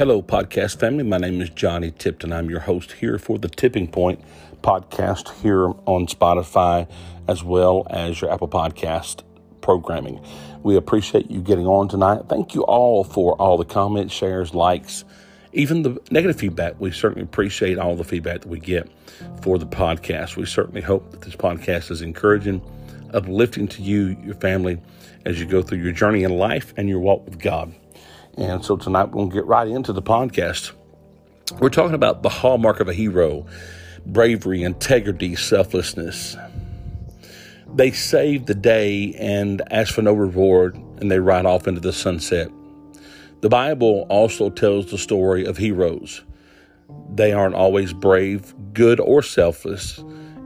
Hello, podcast family. My name is Johnny Tipton. I'm your host here for the Tipping Point podcast here on Spotify as well as your Apple Podcast programming. We appreciate you getting on tonight. Thank you all for all the comments, shares, likes, even the negative feedback. We certainly appreciate all the feedback that we get for the podcast. We certainly hope that this podcast is encouraging, uplifting to you, your family, as you go through your journey in life and your walk with God. And so tonight we're going to get right into the podcast. We're talking about the hallmark of a hero bravery, integrity, selflessness. They save the day and ask for no reward, and they ride off into the sunset. The Bible also tells the story of heroes. They aren't always brave, good, or selfless.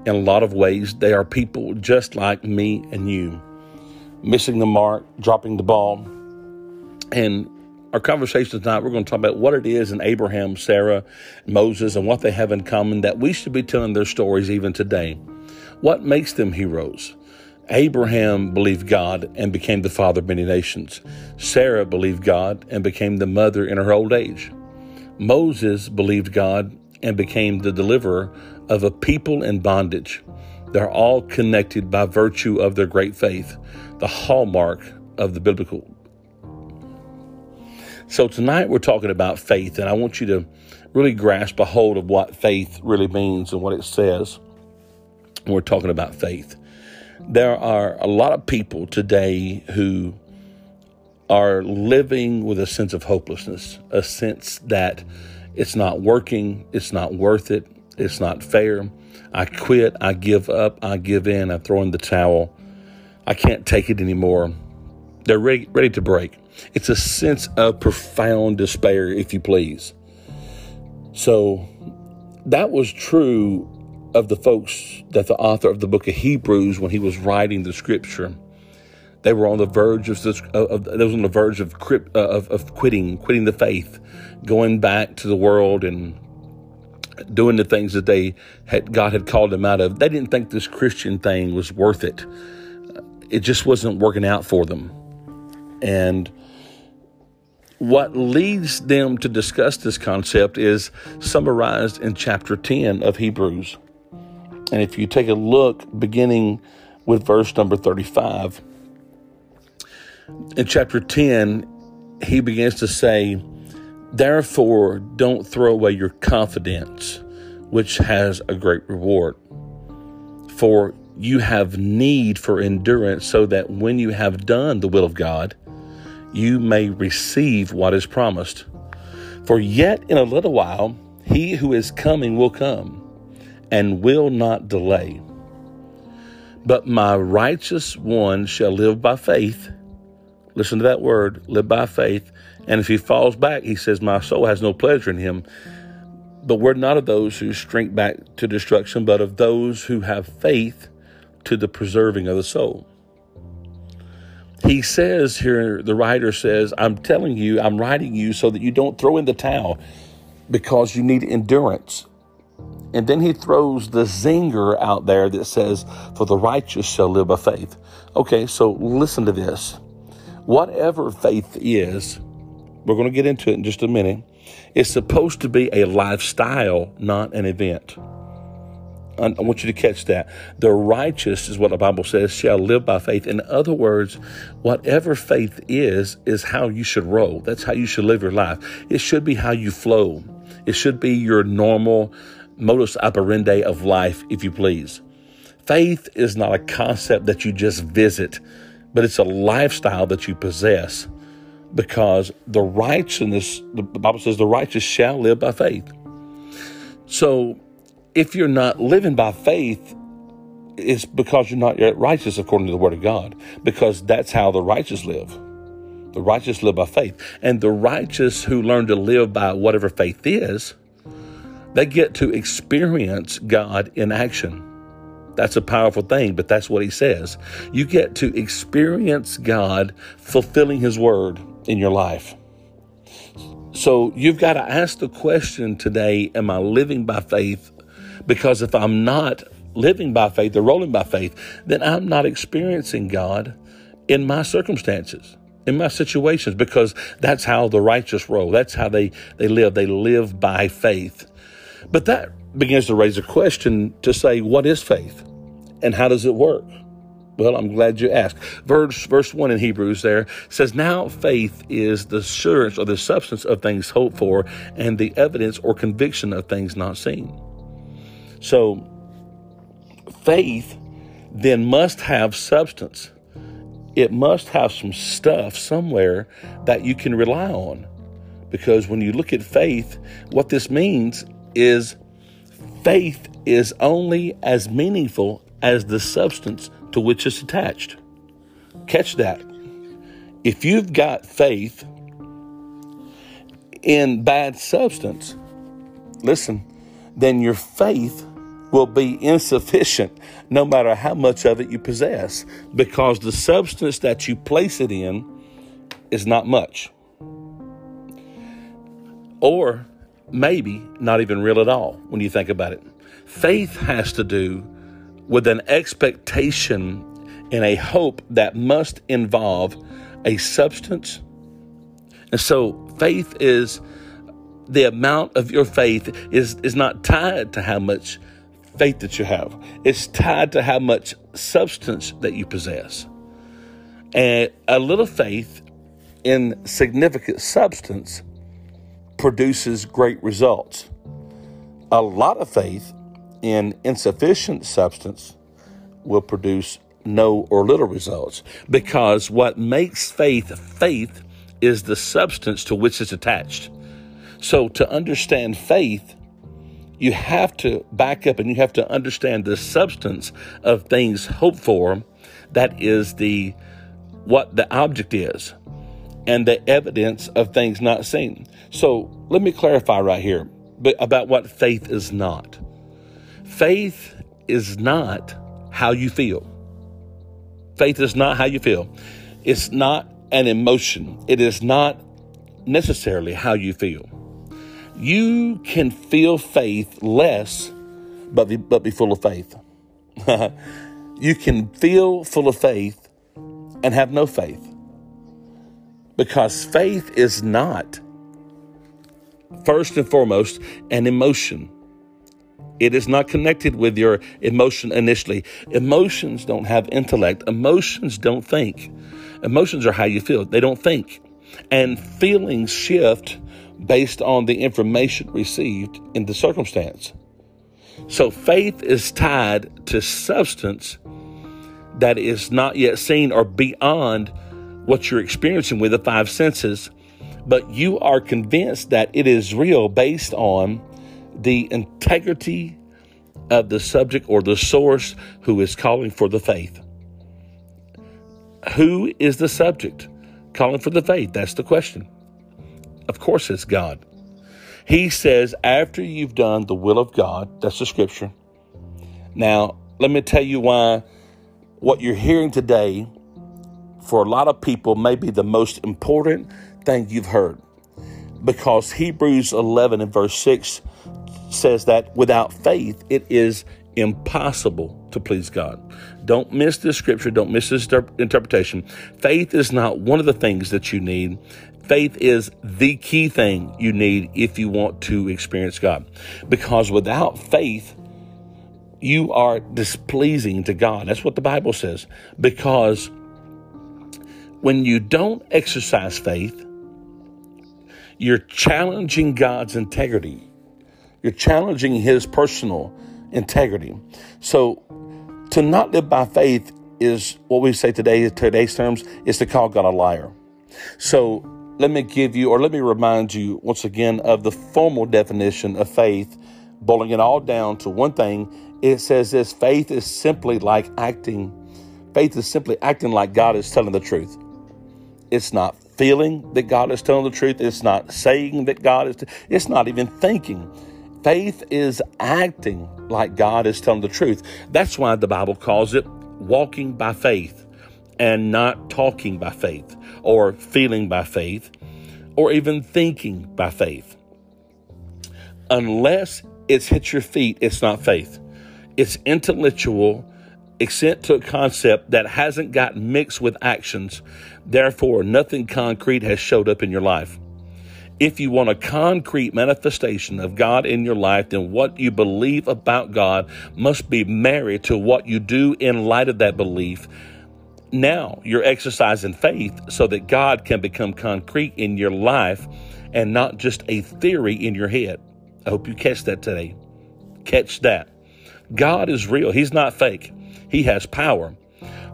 In a lot of ways, they are people just like me and you, missing the mark, dropping the ball, and our conversation tonight, we're going to talk about what it is in Abraham, Sarah, Moses, and what they have in common that we should be telling their stories even today. What makes them heroes? Abraham believed God and became the father of many nations. Sarah believed God and became the mother in her old age. Moses believed God and became the deliverer of a people in bondage. They're all connected by virtue of their great faith, the hallmark of the biblical so tonight we're talking about faith, and I want you to really grasp a hold of what faith really means and what it says. We're talking about faith. There are a lot of people today who are living with a sense of hopelessness, a sense that it's not working, it's not worth it, it's not fair. I quit, I give up, I give in, I throw in the towel. I can't take it anymore. They're ready, ready to break. It's a sense of profound despair, if you please. So that was true of the folks that the author of the book of Hebrews, when he was writing the scripture, they were on the verge of, this, of they was on the verge of, uh, of, of quitting, quitting the faith, going back to the world and doing the things that they had God had called them out of. They didn't think this Christian thing was worth it. It just wasn't working out for them. And what leads them to discuss this concept is summarized in chapter 10 of Hebrews. And if you take a look beginning with verse number 35, in chapter 10, he begins to say, Therefore, don't throw away your confidence, which has a great reward. For you have need for endurance, so that when you have done the will of God, you may receive what is promised. For yet in a little while, he who is coming will come and will not delay. But my righteous one shall live by faith. Listen to that word, live by faith. And if he falls back, he says, My soul has no pleasure in him. But we're not of those who shrink back to destruction, but of those who have faith to the preserving of the soul he says here, the writer says, I'm telling you, I'm writing you so that you don't throw in the towel because you need endurance. And then he throws the zinger out there that says, For the righteous shall live by faith. Okay, so listen to this. Whatever faith is, we're going to get into it in just a minute, it's supposed to be a lifestyle, not an event. I want you to catch that. The righteous is what the Bible says shall live by faith. In other words, whatever faith is, is how you should roll. That's how you should live your life. It should be how you flow. It should be your normal modus operandi of life, if you please. Faith is not a concept that you just visit, but it's a lifestyle that you possess because the righteousness, the Bible says, the righteous shall live by faith. So if you're not living by faith, it's because you're not yet righteous according to the Word of God, because that's how the righteous live. The righteous live by faith. And the righteous who learn to live by whatever faith is, they get to experience God in action. That's a powerful thing, but that's what he says. You get to experience God fulfilling his word in your life. So you've got to ask the question today Am I living by faith because if I'm not living by faith or rolling by faith, then I'm not experiencing God in my circumstances. in my situations because that's how the righteous roll. That's how they, they live. They live by faith. But that begins to raise a question to say, what is faith and how does it work? Well, I'm glad you asked. Verse, verse 1 in Hebrews there says, Now faith is the assurance or the substance of things hoped for and the evidence or conviction of things not seen. So, faith then must have substance. It must have some stuff somewhere that you can rely on. Because when you look at faith, what this means is faith is only as meaningful as the substance to which it's attached. Catch that. If you've got faith in bad substance, listen, then your faith will be insufficient no matter how much of it you possess because the substance that you place it in is not much. Or maybe not even real at all when you think about it. Faith has to do with an expectation and a hope that must involve a substance. And so faith is the amount of your faith is, is not tied to how much faith that you have. It's tied to how much substance that you possess. And a little faith in significant substance produces great results. A lot of faith in insufficient substance will produce no or little results because what makes faith faith is the substance to which it's attached. So to understand faith, you have to back up and you have to understand the substance of things hoped for that is the what the object is and the evidence of things not seen. So let me clarify right here about what faith is not. Faith is not how you feel. Faith is not how you feel. It's not an emotion. It is not necessarily how you feel. You can feel faith less, but be, but be full of faith. you can feel full of faith and have no faith. Because faith is not, first and foremost, an emotion. It is not connected with your emotion initially. Emotions don't have intellect. Emotions don't think. Emotions are how you feel. They don't think. And feelings shift based on the information received in the circumstance. So faith is tied to substance that is not yet seen or beyond what you're experiencing with the five senses, but you are convinced that it is real based on the integrity of the subject or the source who is calling for the faith. Who is the subject calling for the faith? That's the question. Of course, it's God. He says, after you've done the will of God, that's the scripture. Now, let me tell you why what you're hearing today for a lot of people may be the most important thing you've heard. Because Hebrews 11 and verse 6 says that without faith, it is impossible to please God. Don't miss this scripture. Don't miss this interpretation. Faith is not one of the things that you need. Faith is the key thing you need if you want to experience God. Because without faith, you are displeasing to God. That's what the Bible says. Because when you don't exercise faith, you're challenging God's integrity. You're challenging his personal integrity. So to not live by faith is what we say today, today's terms, is to call God a liar. So let me give you, or let me remind you once again of the formal definition of faith, boiling it all down to one thing. It says this faith is simply like acting, faith is simply acting like God is telling the truth. It's not feeling that God is telling the truth. It's not saying that God is, t- it's not even thinking. Faith is acting like God is telling the truth. That's why the Bible calls it walking by faith and not talking by faith or feeling by faith or even thinking by faith. Unless it's hit your feet, it's not faith. It's intellectual extent to a concept that hasn't gotten mixed with actions. Therefore, nothing concrete has showed up in your life. If you want a concrete manifestation of God in your life, then what you believe about God must be married to what you do in light of that belief. Now you're exercising faith so that God can become concrete in your life and not just a theory in your head. I hope you catch that today. Catch that. God is real. He's not fake. He has power.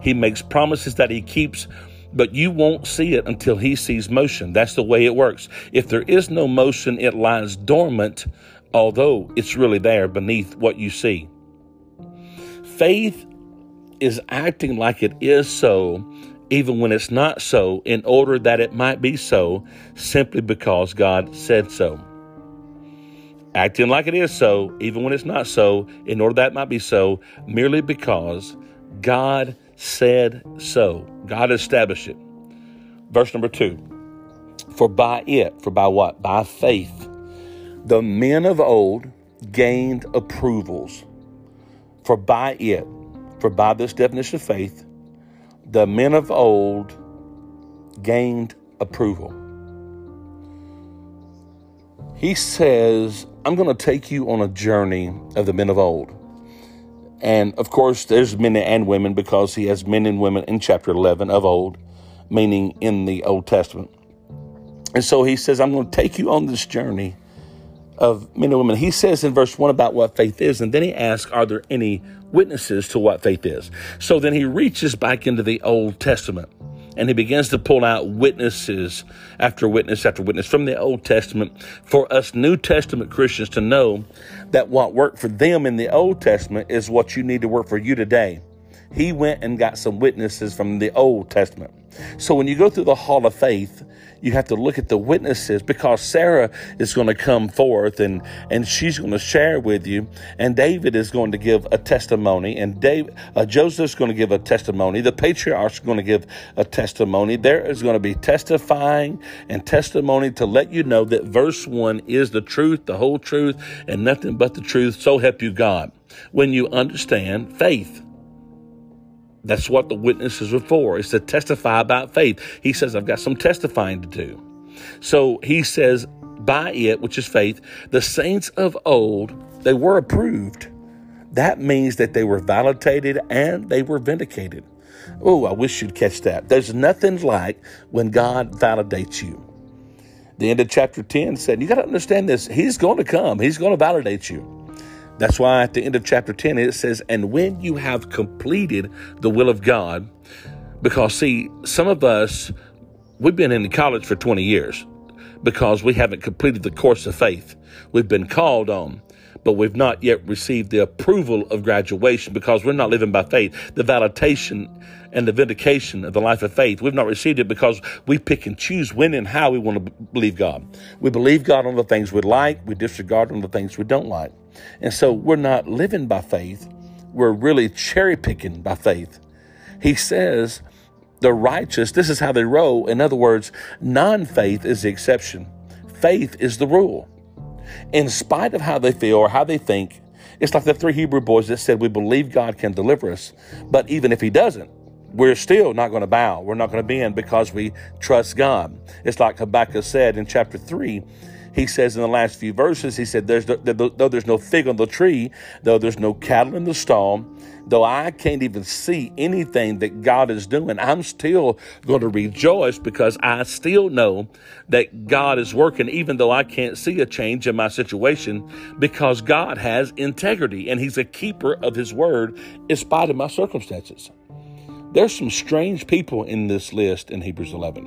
He makes promises that he keeps but you won't see it until he sees motion. That's the way it works. If there is no motion, it lies dormant, although it's really there beneath what you see. Faith is acting like it is so, even when it's not so, in order that it might be so, simply because God said so. Acting like it is so, even when it's not so, in order that it might be so, merely because God said so. God established it. Verse number two. For by it, for by what? By faith, the men of old gained approvals. For by it, for by this definition of faith, the men of old gained approval. He says, I'm going to take you on a journey of the men of old. And of course, there's men and women because he has men and women in chapter 11 of old, meaning in the Old Testament. And so he says, I'm going to take you on this journey of men and women. He says in verse 1 about what faith is, and then he asks, Are there any witnesses to what faith is? So then he reaches back into the Old Testament and he begins to pull out witnesses after witness after witness from the Old Testament for us New Testament Christians to know that what worked for them in the Old Testament is what you need to work for you today. He went and got some witnesses from the Old Testament. So when you go through the hall of faith, you have to look at the witnesses because Sarah is going to come forth and, and she's going to share with you. And David is going to give a testimony, and Dave, uh, Joseph's going to give a testimony. The patriarchs are going to give a testimony. There is going to be testifying and testimony to let you know that verse 1 is the truth, the whole truth, and nothing but the truth. So help you God. When you understand faith. That's what the witnesses are for, is to testify about faith. He says, I've got some testifying to do. So he says, by it, which is faith, the saints of old, they were approved. That means that they were validated and they were vindicated. Oh, I wish you'd catch that. There's nothing like when God validates you. The end of chapter 10 said, You got to understand this. He's going to come, He's going to validate you. That's why at the end of chapter 10, it says, And when you have completed the will of God, because see, some of us, we've been in college for 20 years because we haven't completed the course of faith. We've been called on, but we've not yet received the approval of graduation because we're not living by faith. The validation and the vindication of the life of faith. We've not received it because we pick and choose when and how we want to believe God. We believe God on the things we like, we disregard on the things we don't like. And so we're not living by faith, we're really cherry picking by faith. He says, the righteous, this is how they roll. In other words, non faith is the exception, faith is the rule. In spite of how they feel or how they think, it's like the three Hebrew boys that said, We believe God can deliver us, but even if He doesn't, we're still not going to bow. We're not going to bend because we trust God. It's like Habakkuk said in chapter 3 he says in the last few verses, he said, there's though there's no fig on the tree, though there's no cattle in the stall, though I can't even see anything that God is doing, I'm still going to rejoice because I still know that God is working, even though I can't see a change in my situation, because God has integrity and He's a keeper of His word in spite of my circumstances. There's some strange people in this list in Hebrews 11.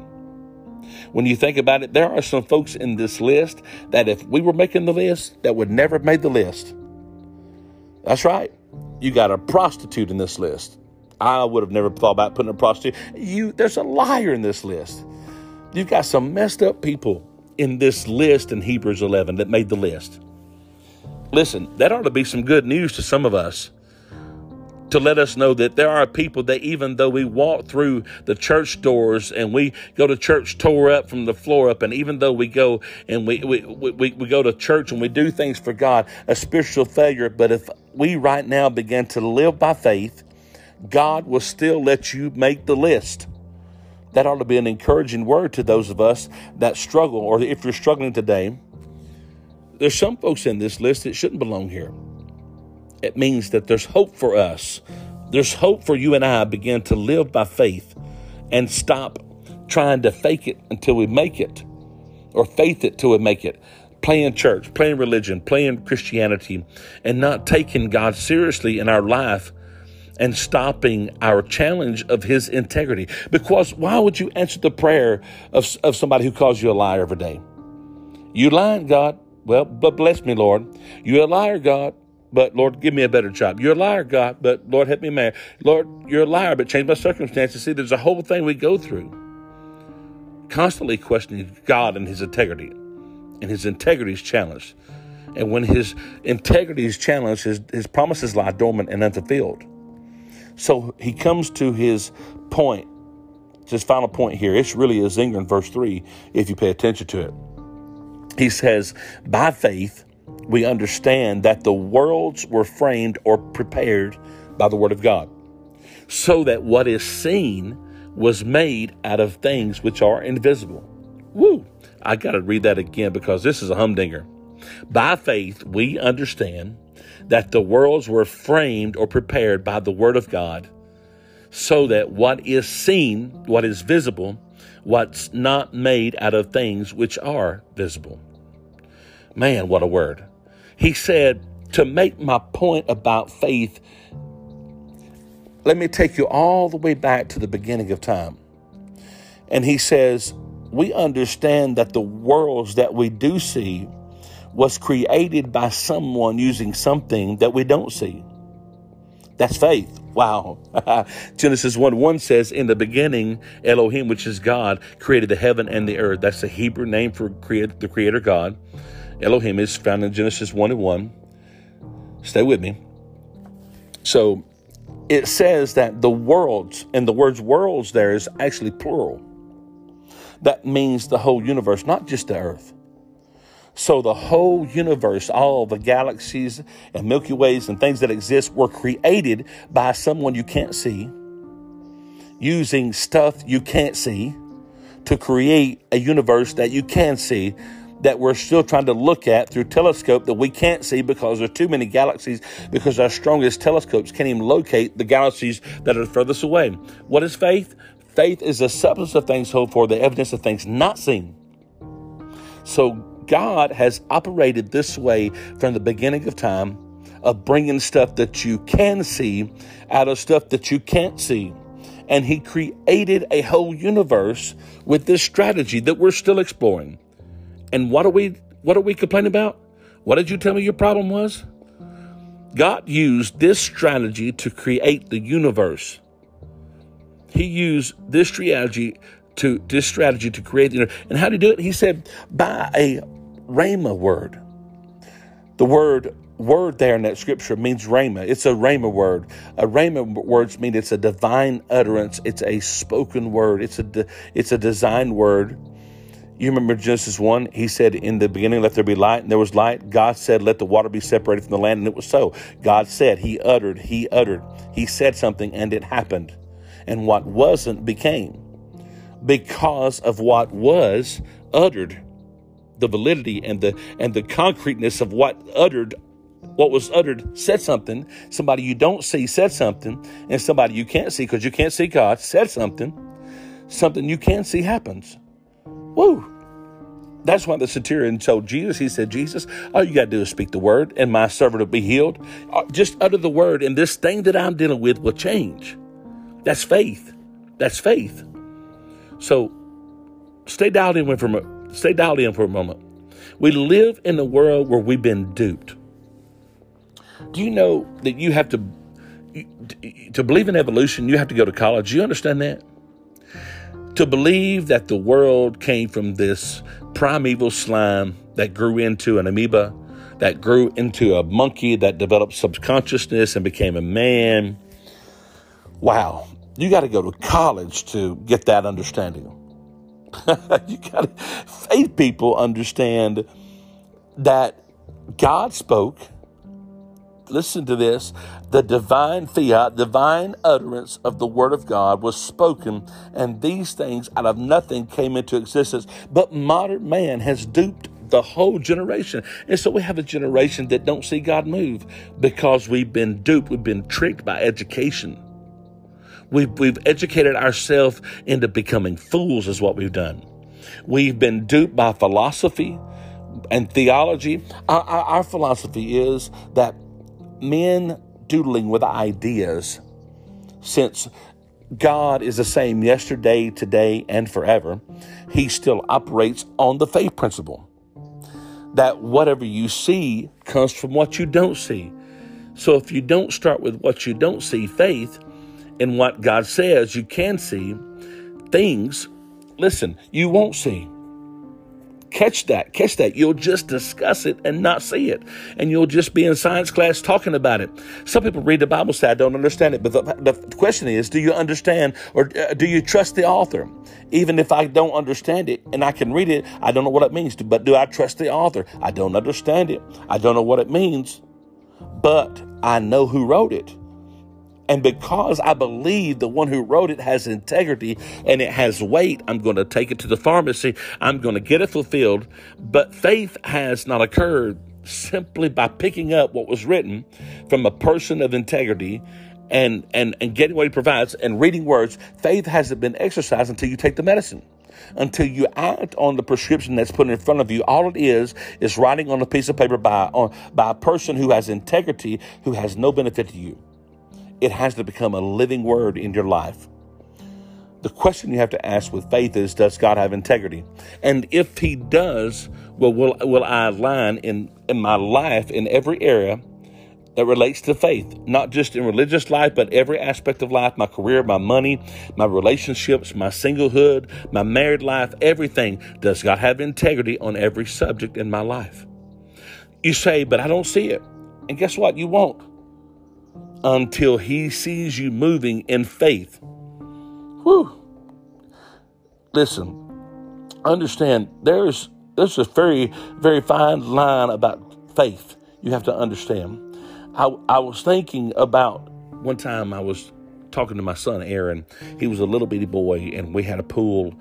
When you think about it, there are some folks in this list that if we were making the list, that would never have made the list. That's right. You got a prostitute in this list. I would have never thought about putting a prostitute. You, there's a liar in this list. You've got some messed up people in this list in Hebrews 11 that made the list. Listen, that ought to be some good news to some of us to let us know that there are people that even though we walk through the church doors and we go to church tore up from the floor up, and even though we go and we, we, we, we go to church and we do things for God, a spiritual failure, but if we right now begin to live by faith, God will still let you make the list. That ought to be an encouraging word to those of us that struggle, or if you're struggling today. There's some folks in this list that shouldn't belong here. It means that there's hope for us. There's hope for you and I begin to live by faith and stop trying to fake it until we make it or faith it till we make it playing church, playing religion, playing Christianity, and not taking God seriously in our life and stopping our challenge of his integrity. Because why would you answer the prayer of, of somebody who calls you a liar every day? You lying, God. Well, but bless me, Lord. You're a liar, God. But Lord, give me a better job. You're a liar, God. But Lord, help me man. Lord, you're a liar, but change my circumstances. See, there's a whole thing we go through. Constantly questioning God and his integrity and his integrity is challenged. And when his integrity is challenged, his, his promises lie dormant and unfulfilled. So he comes to his point, his final point here. It's really a zinger in verse 3 if you pay attention to it. He says, By faith, we understand that the worlds were framed or prepared by the word of God, so that what is seen was made out of things which are invisible. Woo! I got to read that again because this is a humdinger. By faith, we understand that the worlds were framed or prepared by the Word of God, so that what is seen, what is visible, what's not made out of things which are visible. Man, what a word. He said, to make my point about faith, let me take you all the way back to the beginning of time. And he says, we understand that the worlds that we do see was created by someone using something that we don't see. That's faith. Wow. Genesis 1 1 says, In the beginning, Elohim, which is God, created the heaven and the earth. That's the Hebrew name for the Creator God. Elohim is found in Genesis 1 and 1. Stay with me. So it says that the worlds, and the words worlds there is actually plural. That means the whole universe, not just the earth. So the whole universe, all the galaxies and Milky Ways and things that exist were created by someone you can't see, using stuff you can't see to create a universe that you can see that we're still trying to look at through telescope that we can't see because there are too many galaxies because our strongest telescopes can't even locate the galaxies that are furthest away. What is faith? Faith is the substance of things hoped for, the evidence of things not seen. So God has operated this way from the beginning of time of bringing stuff that you can see out of stuff that you can't see. And he created a whole universe with this strategy that we're still exploring. And what are we what are we complaining about? What did you tell me your problem was? God used this strategy to create the universe he used this strategy to this strategy to create the universe. and how did he do it? He said by a rhema word. The word word there in that scripture means rhema. It's a rhema word. A rhema words mean it's a divine utterance. It's a spoken word. It's a it's a designed word. You remember Genesis 1? He said, In the beginning, let there be light, and there was light. God said, Let the water be separated from the land, and it was so. God said, He uttered, He uttered. He said something, and it happened and what wasn't became because of what was uttered the validity and the and the concreteness of what uttered what was uttered said something somebody you don't see said something and somebody you can't see because you can't see god said something something you can see happens woo that's why the centurion told Jesus, he said, Jesus, all you got to do is speak the word, and my servant will be healed. Uh, just utter the word, and this thing that I'm dealing with will change. That's faith. That's faith. So stay dialed in for a moment. Stay dialed in for a moment. We live in a world where we've been duped. Do you know that you have to to believe in evolution, you have to go to college. Do you understand that? To believe that the world came from this primeval slime that grew into an amoeba, that grew into a monkey, that developed subconsciousness and became a man. Wow. You got to go to college to get that understanding. you got to, faith people understand that God spoke, listen to this, the divine fiat, divine utterance of the word of God was spoken, and these things out of nothing came into existence. But modern man has duped the whole generation. And so we have a generation that don't see God move because we've been duped, we've been tricked by education. We've, we've educated ourselves into becoming fools, is what we've done. We've been duped by philosophy and theology. Our, our, our philosophy is that men doodling with ideas, since God is the same yesterday, today, and forever, He still operates on the faith principle that whatever you see comes from what you don't see. So if you don't start with what you don't see, faith, in what God says you can see, things, listen, you won't see. Catch that, catch that. You'll just discuss it and not see it. And you'll just be in science class talking about it. Some people read the Bible say, I don't understand it. But the, the question is, do you understand or uh, do you trust the author? Even if I don't understand it and I can read it, I don't know what it means. But do I trust the author? I don't understand it. I don't know what it means. But I know who wrote it. And because I believe the one who wrote it has integrity and it has weight, I'm going to take it to the pharmacy. I'm going to get it fulfilled. But faith has not occurred simply by picking up what was written from a person of integrity and, and, and getting what he provides and reading words. Faith hasn't been exercised until you take the medicine. Until you act on the prescription that's put in front of you, all it is is writing on a piece of paper by, on, by a person who has integrity, who has no benefit to you it has to become a living word in your life. The question you have to ask with faith is Does God have integrity? And if He does, well, will, will I align in, in my life in every area that relates to faith, not just in religious life, but every aspect of life my career, my money, my relationships, my singlehood, my married life, everything. Does God have integrity on every subject in my life? You say, but I don't see it. And guess what? You won't until he sees you moving in faith. Whew. Listen, understand there's there's a very, very fine line about faith. You have to understand. I, I was thinking about one time I was talking to my son Aaron. He was a little bitty boy, and we had a pool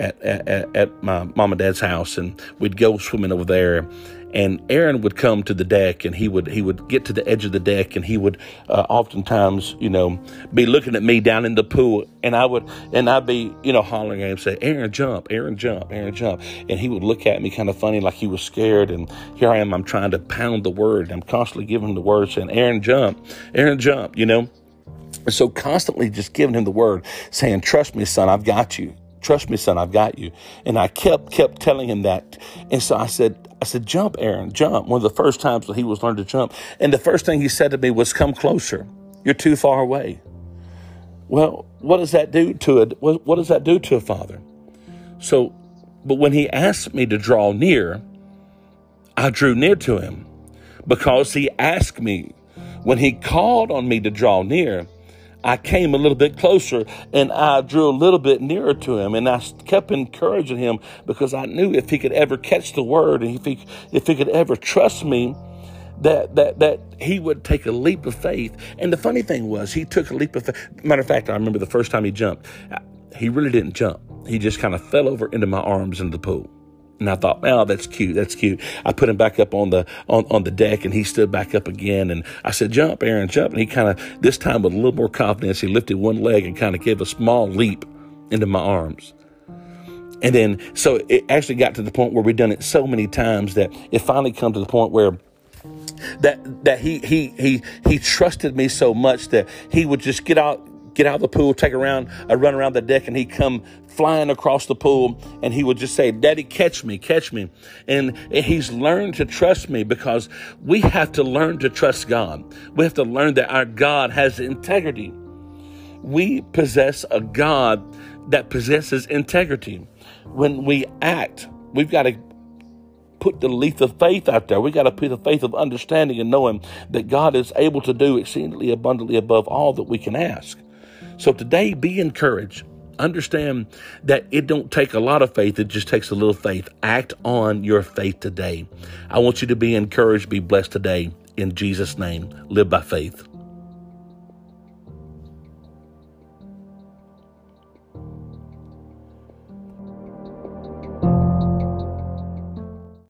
at, at, at my mom and dad's house, and we'd go swimming over there. And Aaron would come to the deck and he would he would get to the edge of the deck and he would uh, oftentimes you know be looking at me down in the pool. And I would and I'd be you know hollering at him say Aaron jump Aaron jump Aaron jump. And he would look at me kind of funny like he was scared. And here I am I'm trying to pound the word. I'm constantly giving him the word saying Aaron jump Aaron jump you know? So constantly just giving him the word saying trust me son I've got you trust me son I've got you and I kept kept telling him that and so I said I said, jump, Aaron, jump. One of the first times that he was learned to jump. And the first thing he said to me was, come closer. You're too far away. Well, what does that do to it? What, what does that do to a father? So, but when he asked me to draw near, I drew near to him because he asked me. When he called on me to draw near, I came a little bit closer and I drew a little bit nearer to him and I kept encouraging him because I knew if he could ever catch the word and if he, if he could ever trust me, that, that, that he would take a leap of faith. And the funny thing was, he took a leap of faith. Matter of fact, I remember the first time he jumped, he really didn't jump. He just kind of fell over into my arms in the pool. And I thought, oh, that's cute. That's cute. I put him back up on the on, on the deck and he stood back up again. And I said, jump, Aaron, jump. And he kind of, this time with a little more confidence, he lifted one leg and kind of gave a small leap into my arms. And then, so it actually got to the point where we'd done it so many times that it finally come to the point where that that he he he he trusted me so much that he would just get out get out of the pool, take around a run around the deck, and he'd come flying across the pool and he would just say, Daddy, catch me, catch me. And he's learned to trust me because we have to learn to trust God. We have to learn that our God has integrity. We possess a God that possesses integrity. When we act, we've got to put the leap of faith out there. We got to put the faith of understanding and knowing that God is able to do exceedingly abundantly above all that we can ask. So today, be encouraged. Understand that it don't take a lot of faith, it just takes a little faith. Act on your faith today. I want you to be encouraged, be blessed today. in Jesus' name. Live by faith.